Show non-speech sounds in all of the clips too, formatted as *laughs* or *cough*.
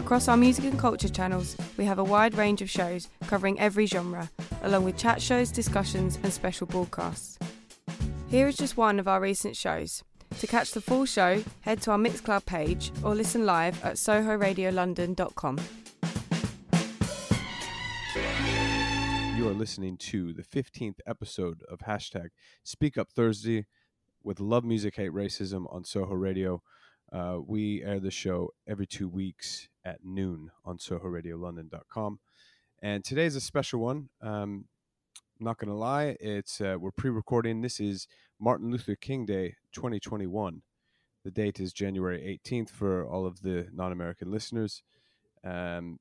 Across our music and culture channels, we have a wide range of shows covering every genre, along with chat shows, discussions, and special broadcasts. Here is just one of our recent shows. To catch the full show, head to our Mixcloud page or listen live at sohoradiolondon.com. You are listening to the 15th episode of hashtag Speak Up Thursday with Love Music, Hate Racism on Soho Radio. Uh, we air the show every two weeks at noon on SohoRadioLondon.com. And today is a special one. Um, I'm not going to lie, it's uh, we're pre-recording. This is Martin Luther King Day 2021. The date is January 18th for all of the non-American listeners. Um,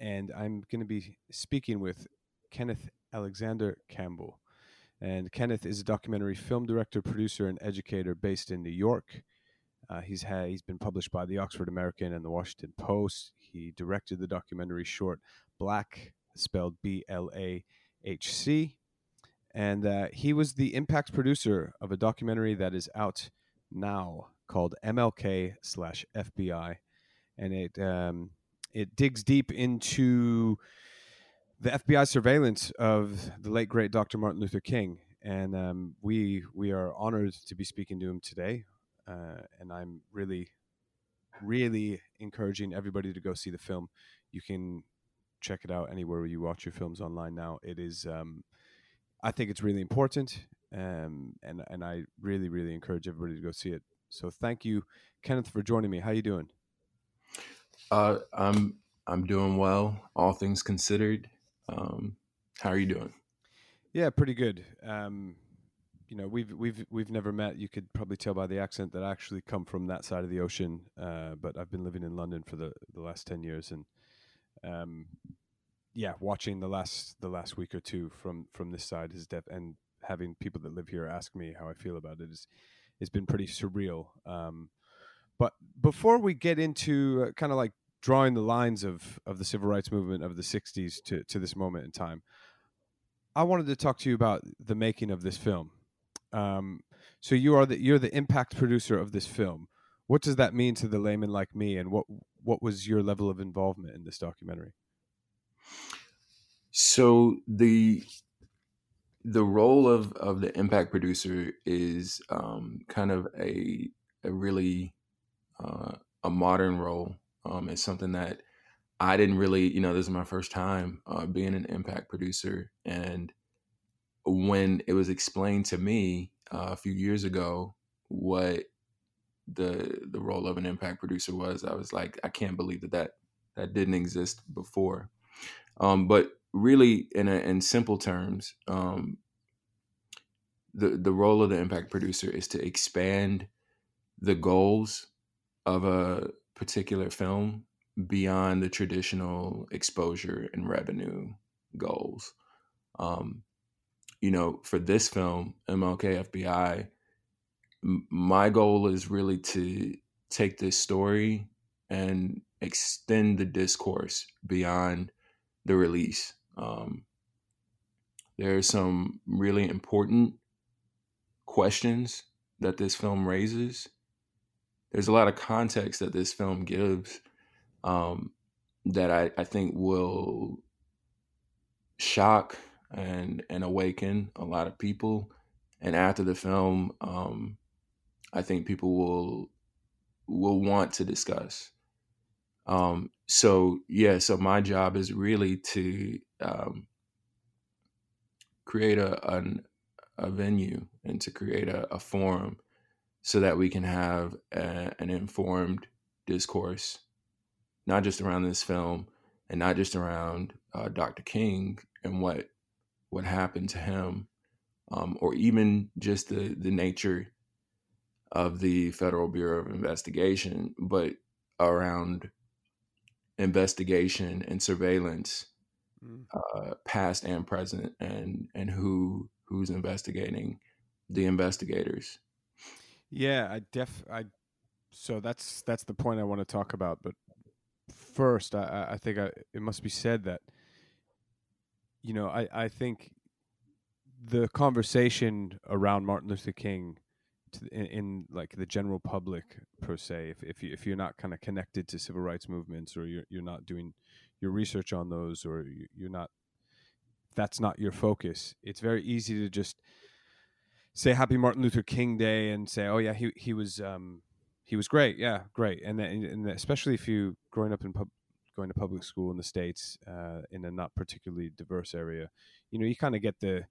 and I'm going to be speaking with Kenneth Alexander Campbell. And Kenneth is a documentary film director, producer, and educator based in New York. Uh, he's had he's been published by the Oxford American and the Washington Post. He directed the documentary short Black, spelled B L A H C, and uh, he was the impact producer of a documentary that is out now called MLK slash FBI, and it um, it digs deep into the FBI surveillance of the late great Dr. Martin Luther King, and um, we we are honored to be speaking to him today. Uh, and I'm really, really encouraging everybody to go see the film. You can check it out anywhere you watch your films online now. It is, um, I think it's really important, um, and and I really, really encourage everybody to go see it. So thank you, Kenneth, for joining me. How are you doing? Uh, I'm I'm doing well, all things considered. Um, how are you doing? Yeah, pretty good. Um, you know, we've we've we've never met. You could probably tell by the accent that I actually come from that side of the ocean. Uh, but I've been living in London for the the last ten years, and um, yeah, watching the last the last week or two from from this side is def- and having people that live here ask me how I feel about it is it's been pretty surreal. Um, but before we get into uh, kind of like drawing the lines of of the civil rights movement of the 60s to to this moment in time i wanted to talk to you about the making of this film um, so you are the you're the impact producer of this film what does that mean to the layman like me and what what was your level of involvement in this documentary so the the role of of the impact producer is um, kind of a a really uh, a modern role um, it's something that I didn't really, you know, this is my first time uh, being an impact producer. And when it was explained to me uh, a few years ago what the the role of an impact producer was, I was like, I can't believe that that, that didn't exist before. Um, but really, in a, in simple terms, um, the the role of the impact producer is to expand the goals of a particular film beyond the traditional exposure and revenue goals. Um, you know, for this film, MLK FBI, m- my goal is really to take this story and extend the discourse beyond the release. Um, there are some really important questions that this film raises there's a lot of context that this film gives um, that I, I think will shock and and awaken a lot of people. And after the film, um, I think people will will want to discuss. Um, so yeah, so my job is really to um, create a an, a venue and to create a, a forum so that we can have a, an informed discourse, not just around this film and not just around uh, Dr. King and what what happened to him, um, or even just the the nature of the Federal Bureau of Investigation, but around investigation and surveillance, mm. uh, past and present, and and who who's investigating the investigators. Yeah, I def I so that's that's the point I want to talk about. But first, I, I think I, it must be said that you know I, I think the conversation around Martin Luther King to, in, in, like the general public per se, if if you if you're not kind of connected to civil rights movements or you're you're not doing your research on those or you, you're not that's not your focus, it's very easy to just say Happy Martin Luther King Day and say, oh yeah, he he was um, he was great, yeah, great, and then, and especially if you growing up in pub, going to public school in the states uh, in a not particularly diverse area, you know, you kind of get the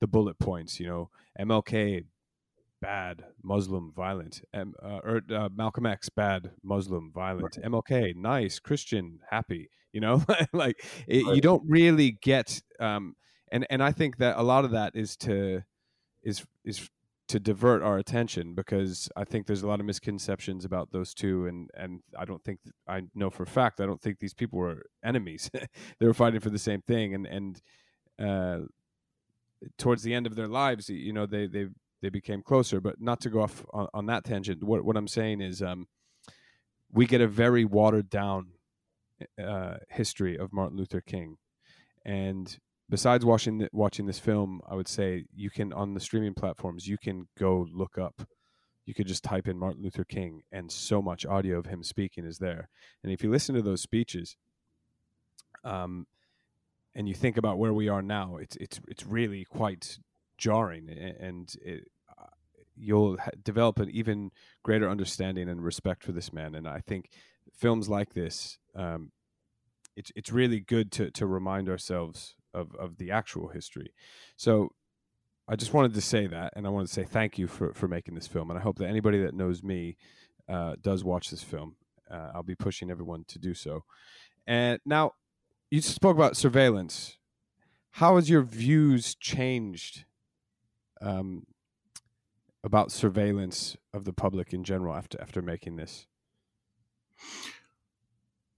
the bullet points. You know, MLK bad Muslim violent, M, uh, or uh, Malcolm X bad Muslim violent, right. MLK nice Christian happy. You know, *laughs* like it, right. you don't really get. Um, and and I think that a lot of that is to is is to divert our attention because I think there's a lot of misconceptions about those two, and and I don't think I know for a fact I don't think these people were enemies. *laughs* they were fighting for the same thing, and and uh, towards the end of their lives, you know, they they they became closer. But not to go off on, on that tangent. What what I'm saying is, um, we get a very watered down uh, history of Martin Luther King, and besides watching watching this film, I would say you can on the streaming platforms you can go look up. You could just type in Martin Luther King, and so much audio of him speaking is there. And if you listen to those speeches, um, and you think about where we are now, it's it's it's really quite jarring, and it, uh, you'll develop an even greater understanding and respect for this man. And I think films like this, um, it's it's really good to to remind ourselves of of the actual history. So I just wanted to say that, and I wanted to say thank you for for making this film, and I hope that anybody that knows me uh, does watch this film. Uh, I'll be pushing everyone to do so. And now, you spoke about surveillance. How has your views changed um, about surveillance of the public in general after after making this?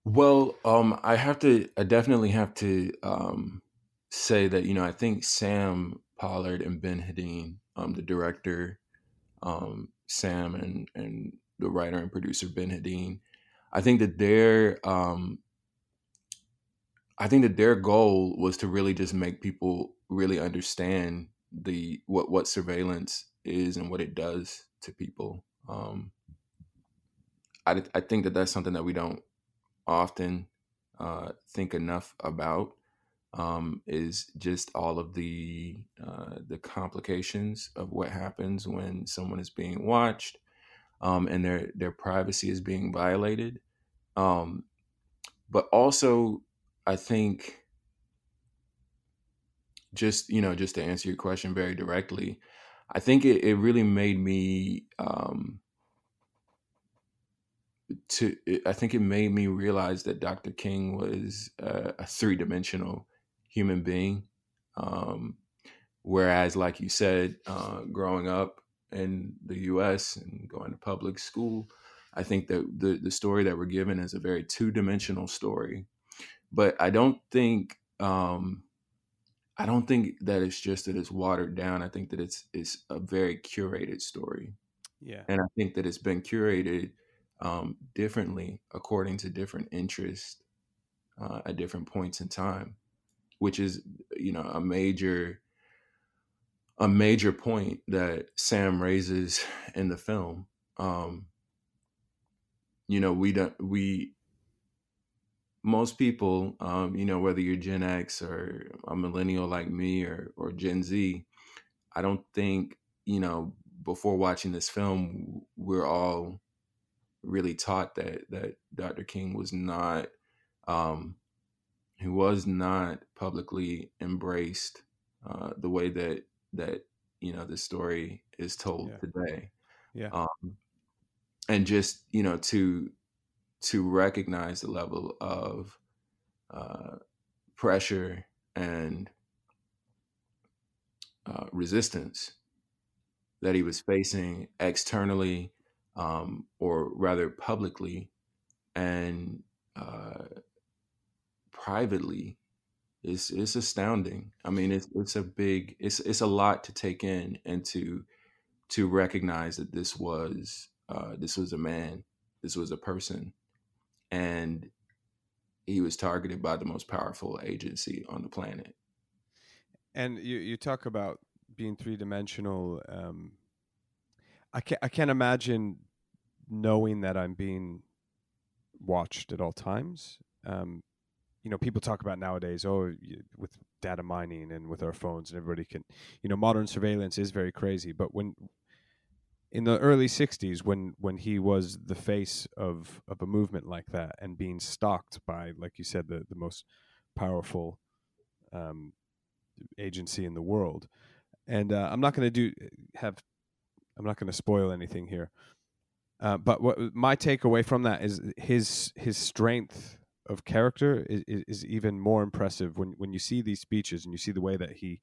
Well, um, I have to. I definitely have to um, say that you know I think Sam Pollard and Ben Hedin, um, the director, um, Sam and and the writer and producer Ben Hedin, I think that their um, I think that their goal was to really just make people really understand the what what surveillance is and what it does to people. Um, I I think that that's something that we don't often uh, think enough about um, is just all of the uh, the complications of what happens when someone is being watched um, and their their privacy is being violated. Um, but also, I think just you know just to answer your question very directly, I think it, it really made me um, to I think it made me realize that Dr. King was uh, a three dimensional human being. Um, whereas, like you said, uh, growing up in the U.S. and going to public school, I think that the the story that we're given is a very two dimensional story. But I don't think um, I don't think that it's just that it's watered down. I think that it's it's a very curated story. Yeah, and I think that it's been curated um, differently according to different interests uh, at different points in time which is you know a major a major point that Sam raises *laughs* in the film. Um, you know, we don't we most people, um, you know, whether you're Gen X or a millennial like me or or Gen Z, I don't think you know before watching this film we're all really taught that that Dr. King was not um, he was not publicly embraced uh, the way that that you know the story is told yeah. today. Yeah. Um, and just you know to to recognize the level of uh, pressure and uh, resistance that he was facing externally, um, or rather publicly, and uh, privately is is astounding. I mean, it's it's a big it's it's a lot to take in and to to recognize that this was uh, this was a man, this was a person, and he was targeted by the most powerful agency on the planet. And you you talk about being three dimensional. Um, I can't I can't imagine knowing that I'm being watched at all times. Um, you know, people talk about nowadays, oh, with data mining and with our phones, and everybody can, you know, modern surveillance is very crazy. But when in the early '60s, when when he was the face of of a movement like that and being stalked by, like you said, the the most powerful um, agency in the world, and uh, I'm not going to do have, I'm not going to spoil anything here. Uh, but what my takeaway from that is his his strength of character is, is, even more impressive when when you see these speeches and you see the way that he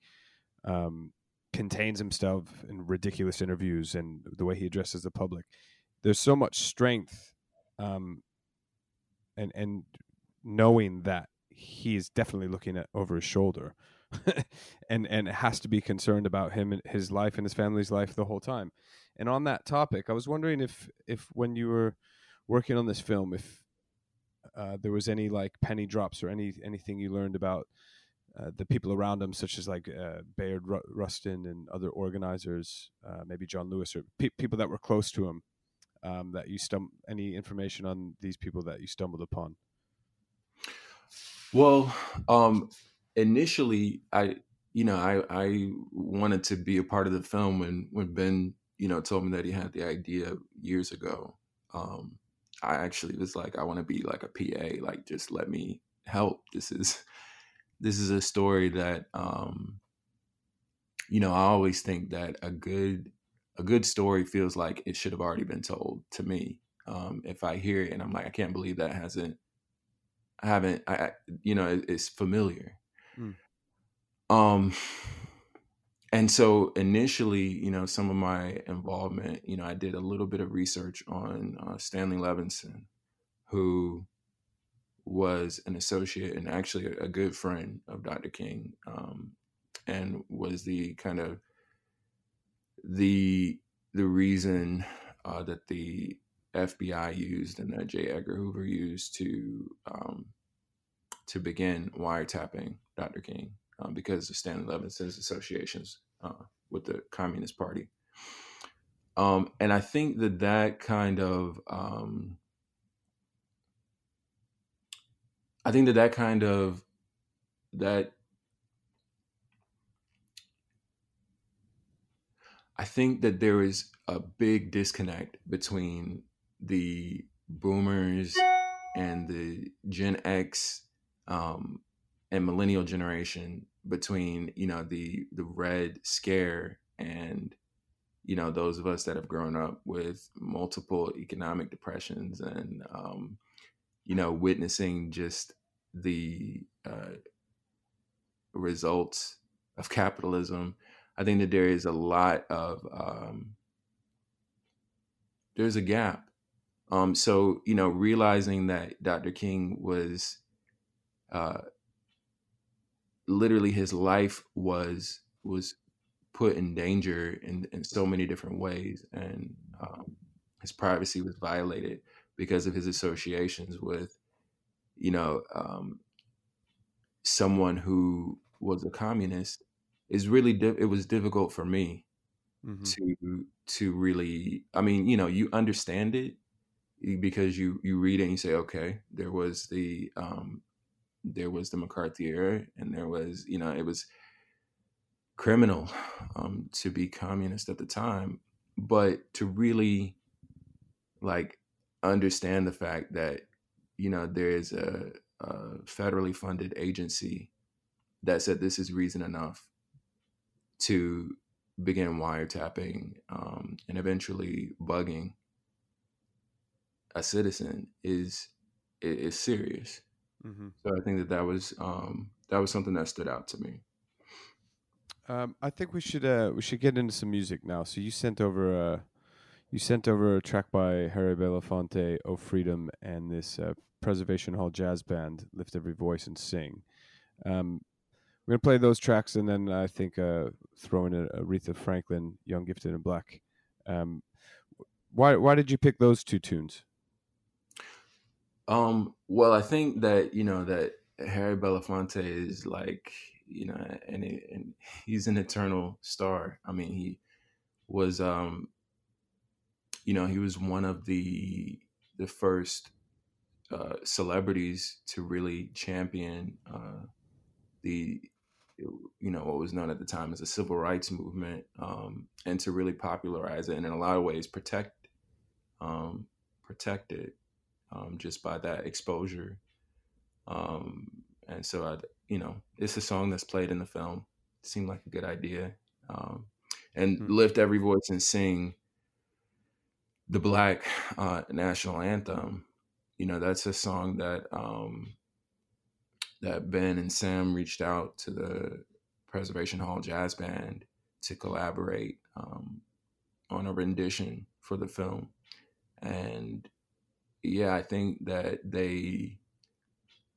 um, contains himself in ridiculous interviews and the way he addresses the public. There's so much strength, um, and and knowing that he is definitely looking at over his shoulder, *laughs* and and has to be concerned about him and his life and his family's life the whole time. And on that topic, I was wondering if if when you were working on this film, if uh, there was any like penny drops or any anything you learned about uh, the people around him, such as like uh, Bayard Ru- Rustin and other organizers, uh, maybe John Lewis or pe- people that were close to him. Um, that you stum any information on these people that you stumbled upon? Well, um, initially, I you know I I wanted to be a part of the film when when Ben you know told me that he had the idea years ago. Um, I actually was like, I want to be like a PA, like just let me help. This is this is a story that um you know, I always think that a good a good story feels like it should have already been told to me. Um, if I hear it and I'm like, I can't believe that hasn't I haven't I, you know, it, it's familiar. Mm. Um and so initially, you know, some of my involvement, you know, I did a little bit of research on uh, Stanley Levinson, who was an associate and actually a, good friend of Dr. King, um, and was the kind of the the reason uh, that the FBI used and that J. Edgar Hoover used to um, to begin wiretapping Dr. King um, because of Stanley Levinson's associations uh, with the Communist Party. Um, and I think that that kind of, um, I think that that kind of, that, I think that there is a big disconnect between the boomers and the Gen X um, and millennial generation between you know the the red scare and you know those of us that have grown up with multiple economic depressions and um, you know witnessing just the uh, results of capitalism i think that there is a lot of um, there's a gap. Um, so you know realizing that dr king was uh, literally his life was was put in danger in, in so many different ways and um, his privacy was violated because of his associations with you know um, someone who was a communist is really di- it was difficult for me mm-hmm. to to really i mean you know you understand it because you you read it and you say okay there was the um, there was the McCarthy era, and there was, you know, it was criminal um, to be communist at the time, but to really like understand the fact that you know there is a, a federally funded agency that said this is reason enough to begin wiretapping um, and eventually bugging a citizen is is serious. Mm-hmm. So I think that that was um, that was something that stood out to me. Um, I think we should uh, we should get into some music now. So you sent over uh, you sent over a track by Harry Belafonte, "Oh Freedom," and this uh, Preservation Hall jazz band, "Lift Every Voice and Sing." Um, we're gonna play those tracks, and then I think uh, throw in a Aretha Franklin, "Young, Gifted, and Black." Um, why why did you pick those two tunes? Um, well, I think that you know that Harry Belafonte is like you know, and, and he's an eternal star. I mean, he was um you know, he was one of the the first uh, celebrities to really champion uh, the you know what was known at the time as the civil rights movement um, and to really popularize it and in a lot of ways protect um, protect it um, just by that exposure. Um, and so I you know it's a song that's played in the film. It seemed like a good idea um, and mm-hmm. lift every voice and sing the black uh, national anthem. You know that's a song that um, that ben and sam reached out to the preservation hall jazz band to collaborate um, on a rendition for the film. And yeah i think that they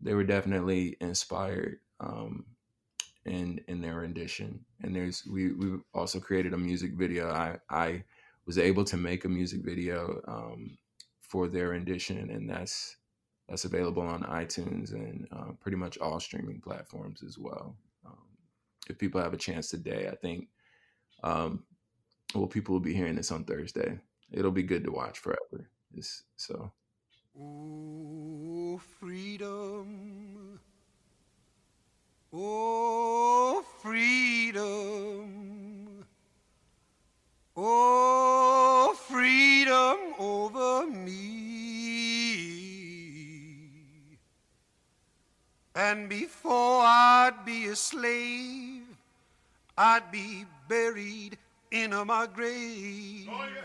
they were definitely inspired um, in in their rendition and there's we we also created a music video i i was able to make a music video um, for their rendition, and that's that's available on iTunes and uh, pretty much all streaming platforms as well. Um, if people have a chance today, I think, um, well, people will be hearing this on Thursday. It'll be good to watch forever. It's, so. Oh, freedom. Oh, freedom. Oh, freedom over me. And before I'd be a slave, I'd be buried in my grave. Oh, yeah.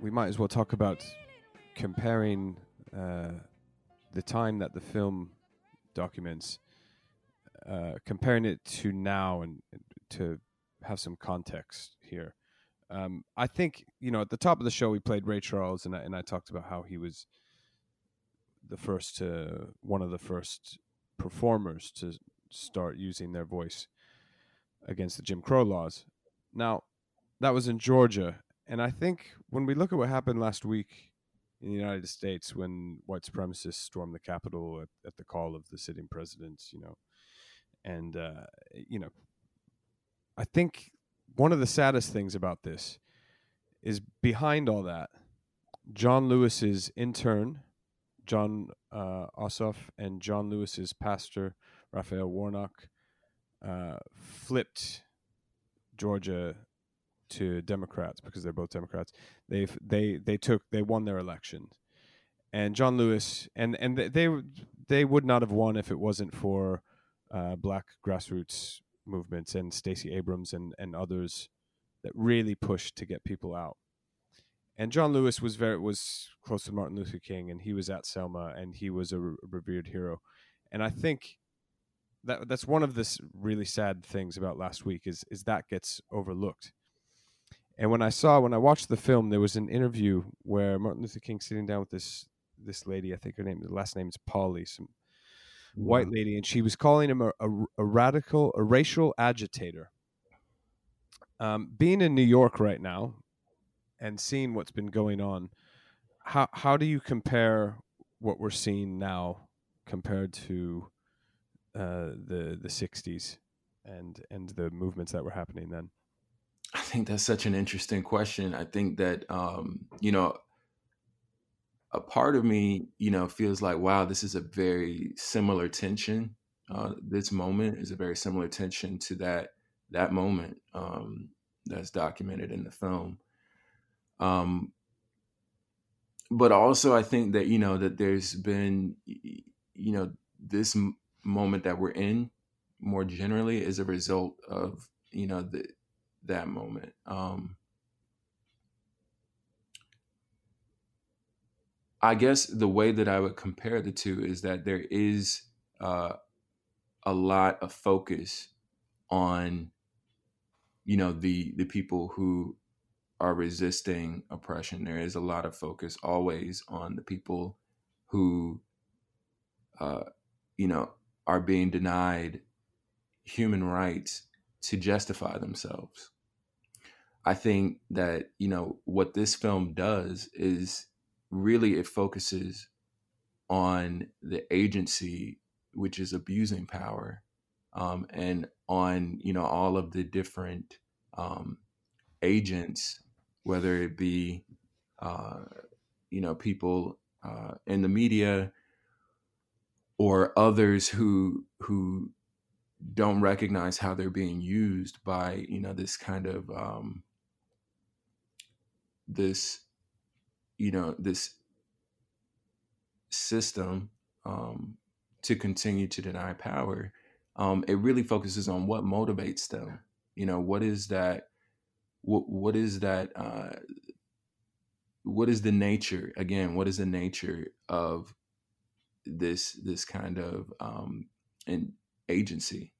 We might as well talk about comparing uh, the time that the film documents, uh, comparing it to now, and to have some context here. Um, I think you know at the top of the show we played Ray Charles, and I, and I talked about how he was the first to one of the first performers to start using their voice against the Jim Crow laws. Now, that was in Georgia. And I think when we look at what happened last week in the United States when white supremacists stormed the Capitol at, at the call of the sitting president, you know, and, uh, you know, I think one of the saddest things about this is behind all that, John Lewis's intern, Jon uh, Ossoff, and John Lewis's pastor, Raphael Warnock, uh, flipped Georgia to Democrats because they're both Democrats. They they they took they won their election, and John Lewis and and they they would not have won if it wasn't for uh, black grassroots movements and Stacey Abrams and and others that really pushed to get people out. And John Lewis was very was close to Martin Luther King, and he was at Selma, and he was a re- revered hero. And I think that that's one of the really sad things about last week is is that gets overlooked and when I saw when I watched the film, there was an interview where Martin Luther King sitting down with this this lady. I think her name, the last name is Polly, some white lady, and she was calling him a, a, a radical, a racial agitator. Um, being in New York right now and seeing what's been going on, how how do you compare what we're seeing now compared to uh, the the '60s and and the movements that were happening then? Think that's such an interesting question. I think that um, you know, a part of me, you know, feels like, wow, this is a very similar tension. Uh, this moment is a very similar tension to that that moment um, that's documented in the film. Um, but also I think that you know that there's been you know this moment that we're in more generally is a result of you know the that moment. Um, I guess the way that I would compare the two is that there is uh, a lot of focus on you know the the people who are resisting oppression. There is a lot of focus always on the people who, uh, you know, are being denied human rights to justify themselves. I think that, you know, what this film does is really it focuses on the agency which is abusing power um, and on, you know, all of the different um, agents whether it be uh, you know people uh, in the media or others who who don't recognize how they're being used by you know this kind of um, this you know this system um, to continue to deny power um, it really focuses on what motivates them. You know what is that what what is that uh, what is the nature again what is the nature of this this kind of um an agency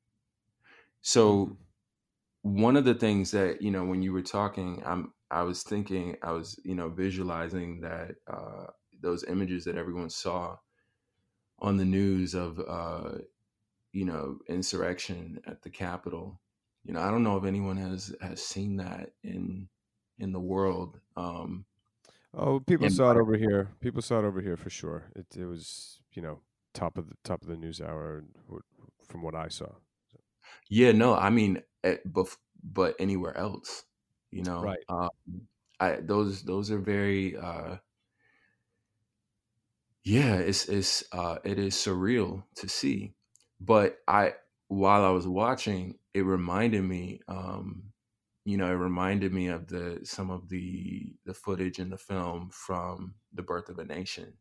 so mm-hmm. one of the things that you know when you were talking i'm i was thinking i was you know visualizing that uh those images that everyone saw on the news of uh you know insurrection at the capitol you know, I don't know if anyone has has seen that in in the world. Um, oh, people saw it over here. People saw it over here for sure. It it was you know top of the top of the news hour from what I saw. Yeah, no, I mean, at, but but anywhere else, you know, right? Um, I those those are very. uh yeah, it's it's uh it is surreal to see. But I while I was watching, it reminded me, um, you know, it reminded me of the some of the the footage in the film from the Birth of a Nation,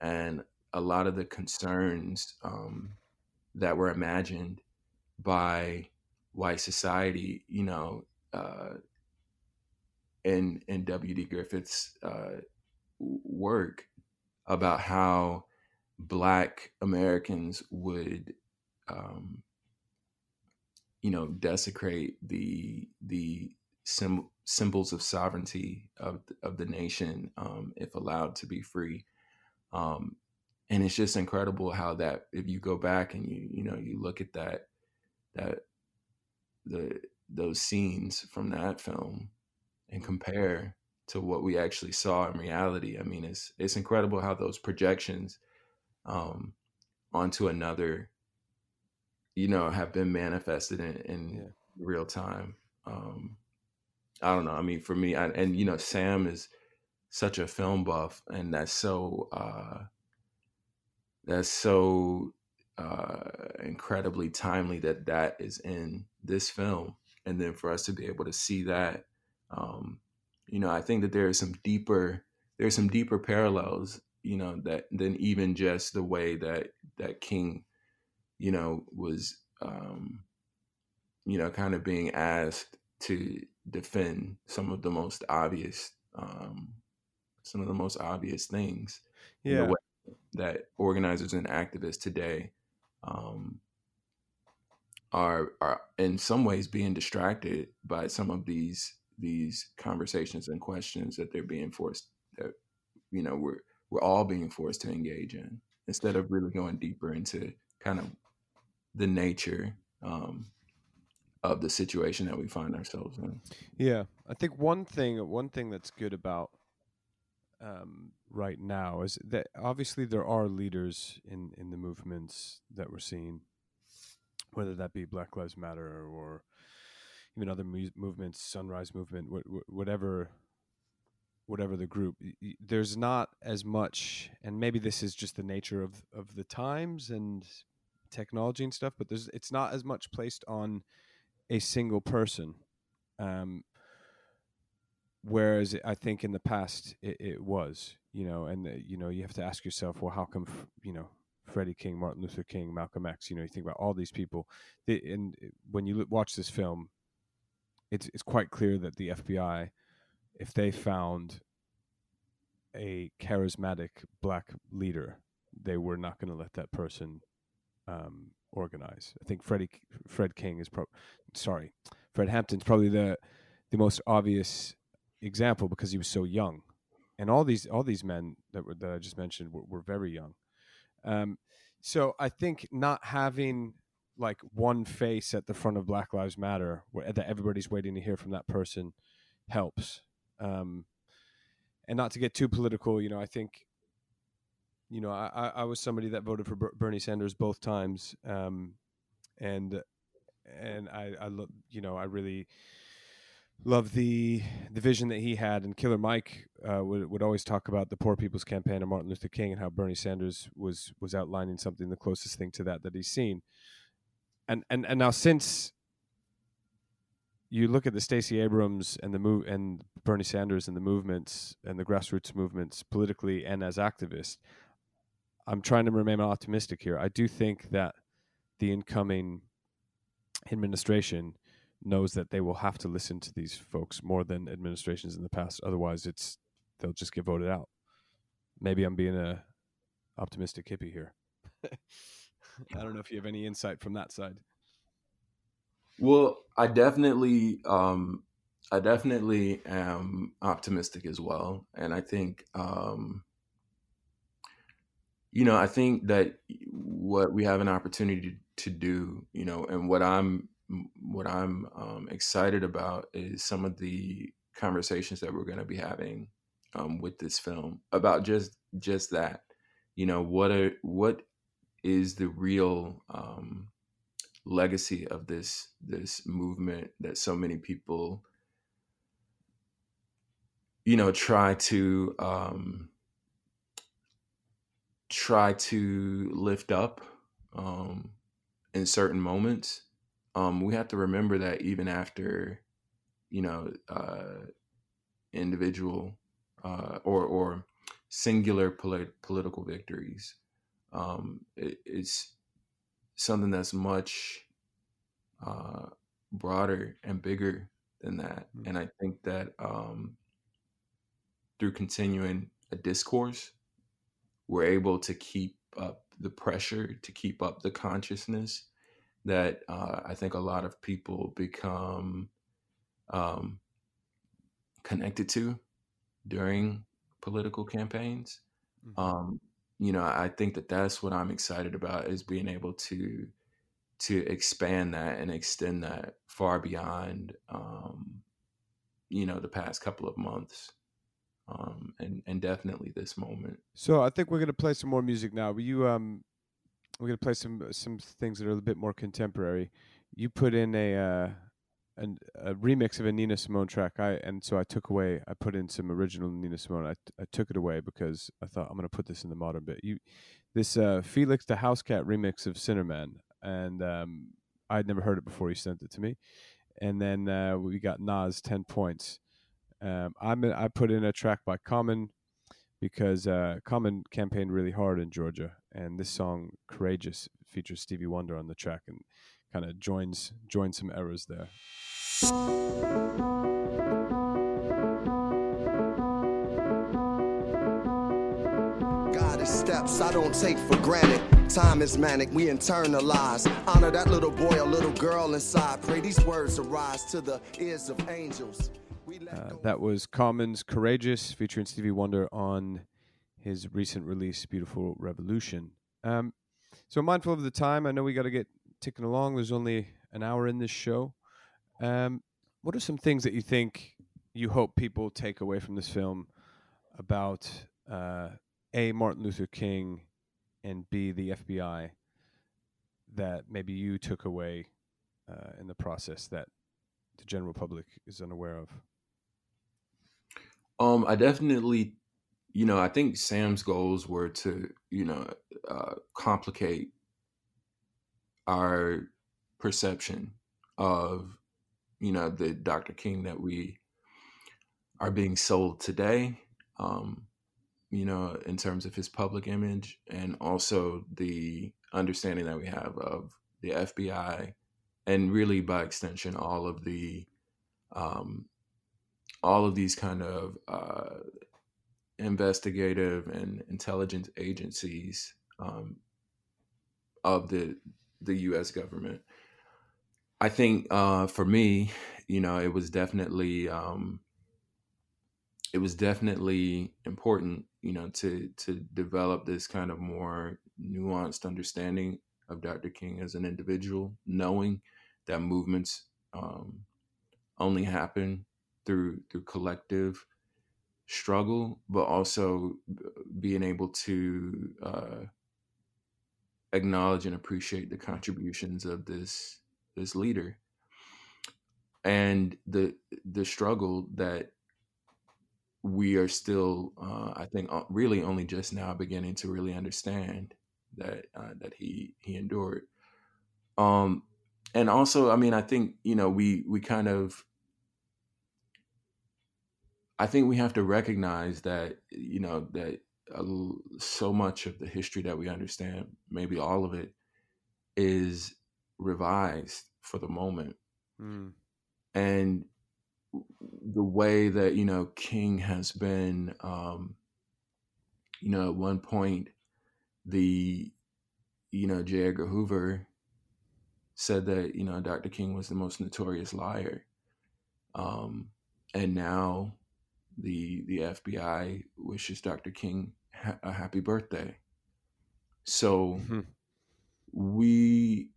and a lot of the concerns um, that were imagined by white society, you know, uh, in in W. D. Griffith's uh, work about how Black Americans would um, you know desecrate the the sim- symbols of sovereignty of of the nation um, if allowed to be free. Um, and it's just incredible how that if you go back and you you know you look at that that the those scenes from that film and compare to what we actually saw in reality. I mean, it's it's incredible how those projections um, onto another you know, have been manifested in, in yeah. real time. Um, I don't know. I mean, for me, I, and you know, Sam is such a film buff, and that's so uh, that's so uh, incredibly timely that that is in this film, and then for us to be able to see that, um, you know, I think that there is some deeper there's some deeper parallels, you know, that than even just the way that that King you know, was, um, you know, kind of being asked to defend some of the most obvious, um, some of the most obvious things. Yeah. That organizers and activists today um, are are in some ways being distracted by some of these these conversations and questions that they're being forced that you know we're we're all being forced to engage in instead of really going deeper into kind of the nature um, of the situation that we find ourselves in. Yeah, I think one thing one thing that's good about um, right now is that obviously there are leaders in in the movements that we're seeing, whether that be Black Lives Matter or even other mu- movements, Sunrise Movement, wh- wh- whatever whatever the group there's not as much and maybe this is just the nature of of the times and technology and stuff, but there's it's not as much placed on a single person. Um, whereas I think in the past it, it was, you know, and uh, you know, you have to ask yourself, well, how come, you know, Freddie King, Martin Luther King, Malcolm X, you know, you think about all these people, they, and when you watch this film, it's it's quite clear that the FBI, if they found a charismatic black leader, they were not going to let that person um, organize. I think Freddie Fred King is pro- sorry, Fred Hampton's probably the the most obvious example because he was so young, and all these all these men that were, that I just mentioned were, were very young. Um, so I think not having like one face at the front of Black Lives Matter where, that everybody's waiting to hear from that person helps. Um, and not to get too political, you know, I think, you know, I, I was somebody that voted for Bernie Sanders both times, um, and and I, I you know, I really love the the vision that he had. And Killer Mike uh, would would always talk about the Poor People's Campaign of Martin Luther King and how Bernie Sanders was was outlining something the closest thing to that that he's seen. And and and now since you look at the Stacey Abrams and the move and Bernie Sanders and the movements and the grassroots movements politically and as activists, I'm trying to remain optimistic here. I do think that the incoming administration knows that they will have to listen to these folks more than administrations in the past. Otherwise, it's they'll just get voted out. Maybe I'm being a optimistic hippie here. *laughs* I don't know if you have any insight from that side. Well, I definitely, um, I definitely am optimistic as well, and I think, um, you know, I think that what we have an opportunity to do, you know, and what I'm, what I'm um, excited about is some of the conversations that we're going to be having um, with this film about just just that, you know, what are what is the real um, legacy of this this movement that so many people you know try to um try to lift up um in certain moments um we have to remember that even after you know uh individual uh or or singular polit- political victories um it, it's something that's much uh, broader and bigger than that. Mm-hmm. And I think that um, through continuing a discourse, we're able to keep up the pressure, to keep up the consciousness that uh, I think a lot of people become um, connected to during political campaigns. Mm-hmm. Um, you know, I think that that's what I'm excited about is being able to to expand that and extend that far beyond um, you know the past couple of months um, and and definitely this moment so i think we're going to play some more music now Will you um we're to play some some things that are a little bit more contemporary you put in a uh an, a remix of a Nina Simone track. I and so I took away. I put in some original Nina Simone. I, I took it away because I thought I'm to put this in the modern bit. You, this uh, Felix da Housecat remix of Sinnerman and um, I'd never heard it before he sent it to me. And then uh, we got Nas ten points. Um, I'm I put in a track by Common because uh, Common campaigned really hard in Georgia, and this song "Courageous" features Stevie Wonder on the track and kind of joins joins some errors there. God is steps I don't take for granted. Time is manic, we internalize. Honor that little boy or little girl inside. Pray these words arise to the ears of angels. Uh, that was Common's Courageous featuring Stevie Wonder on his recent release, Beautiful Revolution. Um, so, mindful of the time, I know we got to get ticking along. There's only an hour in this show. Um, what are some things that you think you hope people take away from this film about uh, A, Martin Luther King, and B the FBI that maybe you took away uh, in the process that the general public is unaware of? Um, I definitely, you know, I think Sam's goals were to, you know, uh, complicate our perception of, you know, the Dr. King that we are being sold today. Um, you know, in terms of his public image and also the understanding that we have of the FBI and really by extension all of the um, all of these kind of uh, investigative and intelligence agencies um, of the the U.S. government. I think uh, for me, you know, it was definitely um, it was definitely important, you know, to to develop this kind of more nuanced understanding of Dr. King as an individual, knowing that movements um, only happen through through collective struggle, but also being able to uh, acknowledge and appreciate the contributions of this this leader. And the the struggle that we are still uh, i think uh, really only just now beginning to really understand that uh, that he he endured. Um and also i mean i think you know we we kind of i think we have to recognize that you know that so much of the history that we understand maybe all of it is revised for the moment. Mm. and the way that you know king has been um you know at one point the you know j. Edgar hoover said that you know dr king was the most notorious liar. Um and now the the fbi wishes dr king ha- a happy birthday so mm-hmm. we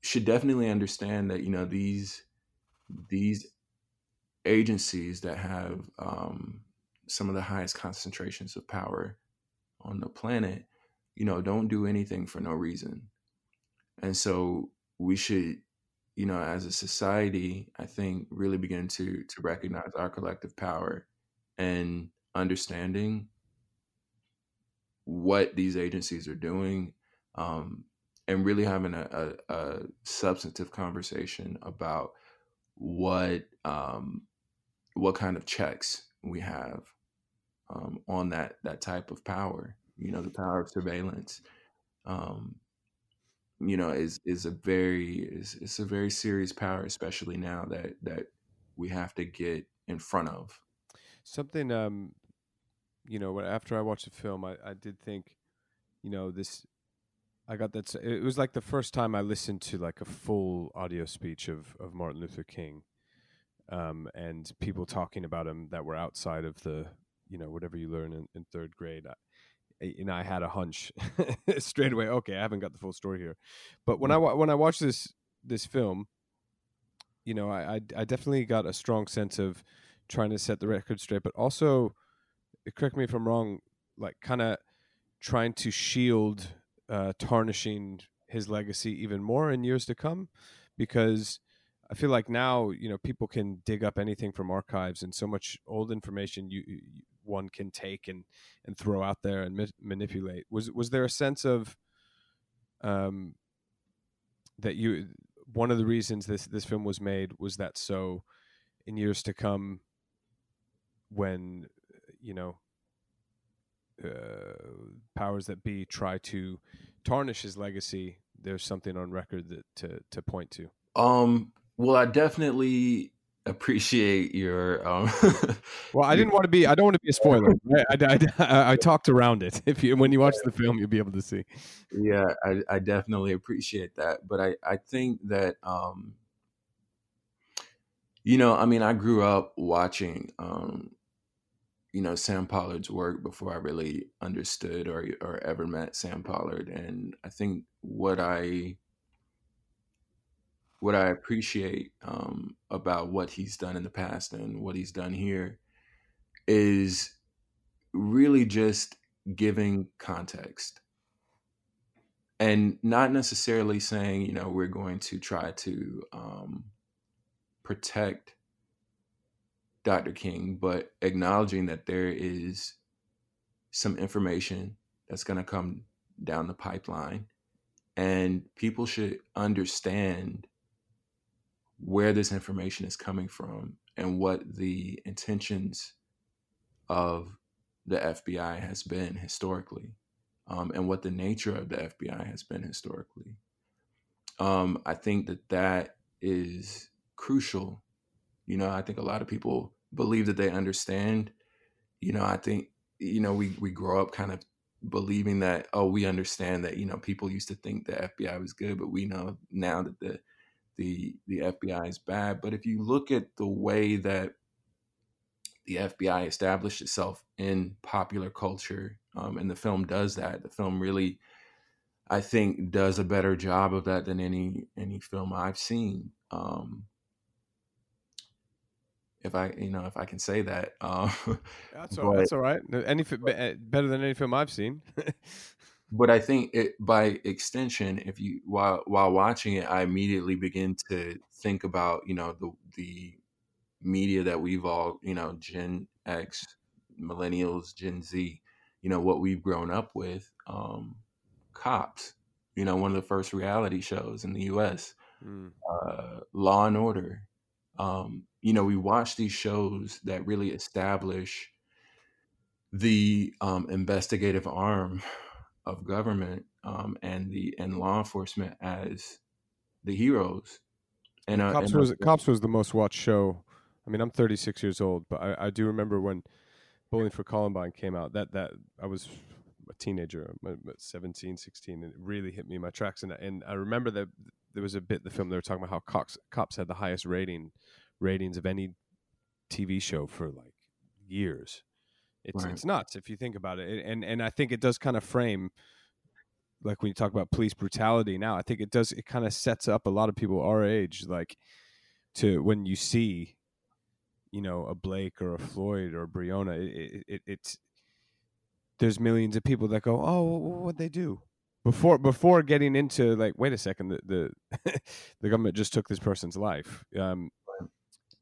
should definitely understand that you know these these agencies that have um, some of the highest concentrations of power on the planet, you know, don't do anything for no reason. And so we should, you know, as a society, I think really begin to to recognize our collective power and understanding what these agencies are doing um, and really having a, a, a, substantive conversation about what um, what kind of checks we have um, on that that type of power. You know, the power of surveillance. Um, you know, is is a very is it's a very serious power, especially now that that we have to get in front of. Something, um, you know, after I watched the film, I, I did think, you know, this. I got that. It was like the first time I listened to like a full audio speech of of Martin Luther King, um, and people talking about him that were outside of the, you know, whatever you learn in, in third grade. I, and I had a hunch *laughs* straight away. Okay, I haven't got the full story here, but when I when I watched this this film, you know, I, I, I definitely got a strong sense of trying to set the record straight, but also, correct me if I'm wrong, like kind of trying to shield uh, tarnishing his legacy even more in years to come, because I feel like now you know people can dig up anything from archives and so much old information you, you one can take and and throw out there and ma- manipulate. Was was there a sense of um that you one of the reasons this this film was made was that so in years to come when you know uh, powers that be try to tarnish his legacy there's something on record that to to point to um well, I definitely appreciate your. Um, *laughs* well, I didn't want to be. I don't want to be a spoiler. *laughs* I, I, *laughs* I, I, talked around it. If you when you watch the film, you'll be able to see. Yeah, I, I definitely appreciate that, but I I think that um, you know, I mean, I grew up watching um, you know Sam Pollard's work before I really understood or or ever met Sam Pollard, and I think what I what I appreciate um, about what he's done in the past and what he's done here is really just giving context. And not necessarily saying, you know, we're going to try to um, protect Dr. King, but acknowledging that there is some information that's going to come down the pipeline and people should understand where this information is coming from and what the intentions of the FBI has been historically, um, and what the nature of the FBI has been historically. Um, I think that that is crucial. You know, I think a lot of people believe that they understand. You know, I think you know we we grow up kind of believing that oh we understand that you know people used to think the FBI was good, but we know now that the the the FBI is bad. But if you look at the way that the FBI established itself in popular culture, um, and the film does that. The film really, I think, does a better job of that than any any film I've seen. Um, if I, you know, if I can say that. Um, *laughs* that's all. But, that's all right. Any eh, better than any film I've seen. *laughs* but I think it by extension, if you while while watching it, I immediately begin to think about you know the the media that we've all you know Gen X, millennials, Gen Z, you know what we've grown up with. Um, cops, you know, one of the first reality shows in the U.S. Mm. Uh, Law and Order, um, you know, we watch these shows that really establish the um, investigative arm of government um, and the and law enforcement as the heroes. And, uh, cops and was cops was the most watched show. I mean, I'm 36 years old, but I, I do remember when Bowling for Columbine came out. That that I was a teenager, 17, 16, and it really hit me in my tracks. And and I remember that there was a bit in the film they were talking about how cops cops had the highest rating ratings of any TV show for like years. It's right. it's nuts if you think about it, and and I think it does kind of frame, like when you talk about police brutality. Now, I think it does it kind of sets up a lot of people our age, like to when you see, you know, a Blake or a Floyd or a Breonna, it, it, it's there's millions of people that go, oh, what they do? before before getting into like wait a second the the, *laughs* the government just took this person's life um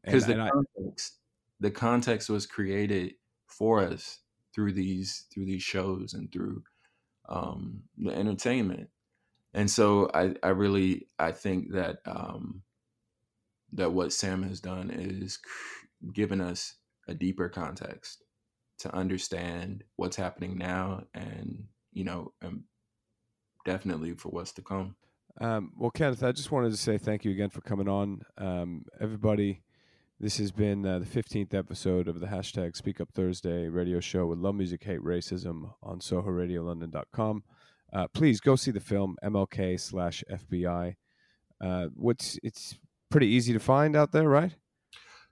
because the context I, the context was created for us through these through these shows and through um, the entertainment and so I, I really I think that um, that what Sam has done is given us a deeper context to understand what's happening now and you know and definitely for what's to come. Um, well, Kenneth, I just wanted to say thank you again for coming on. Um, everybody, this has been uh, the 15th episode of the hashtag Speak Up Thursday radio show with Love Music, Hate Racism on SohoRadioLondon.com. Uh, please go see the film MLK slash FBI. Uh, what's it's pretty easy to find out there, right?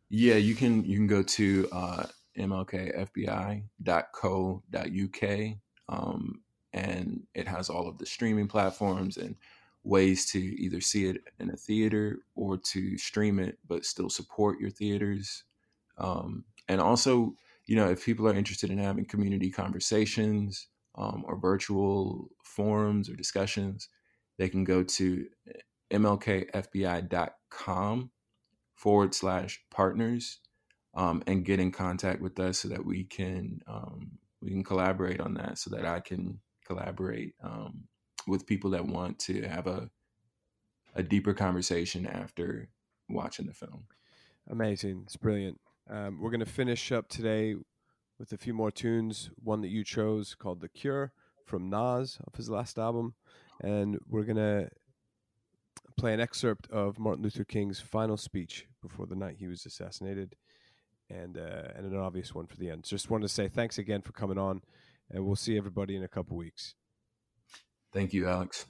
Yeah, you can you can go to uh, mlkfbi.co.uk um, and it has all of the streaming platforms and ways to either see it in a theater or to stream it but still support your theaters. Um, and also you know if people are interested in having community conversations um, or virtual forums or discussions they can go to mlkfbi.com forward slash partners um, and get in contact with us so that we can um, we can collaborate on that so that I can collaborate um, with people that want to have a a deeper conversation after watching the film. Amazing, it's brilliant. Um, we're going to finish up today with a few more tunes. One that you chose called "The Cure" from Nas of his last album, and we're going to play an excerpt of Martin Luther King's final speech before the night he was assassinated, and uh, and an obvious one for the end. Just wanted to say thanks again for coming on and we'll see everybody in a couple weeks. Thank you, Alex.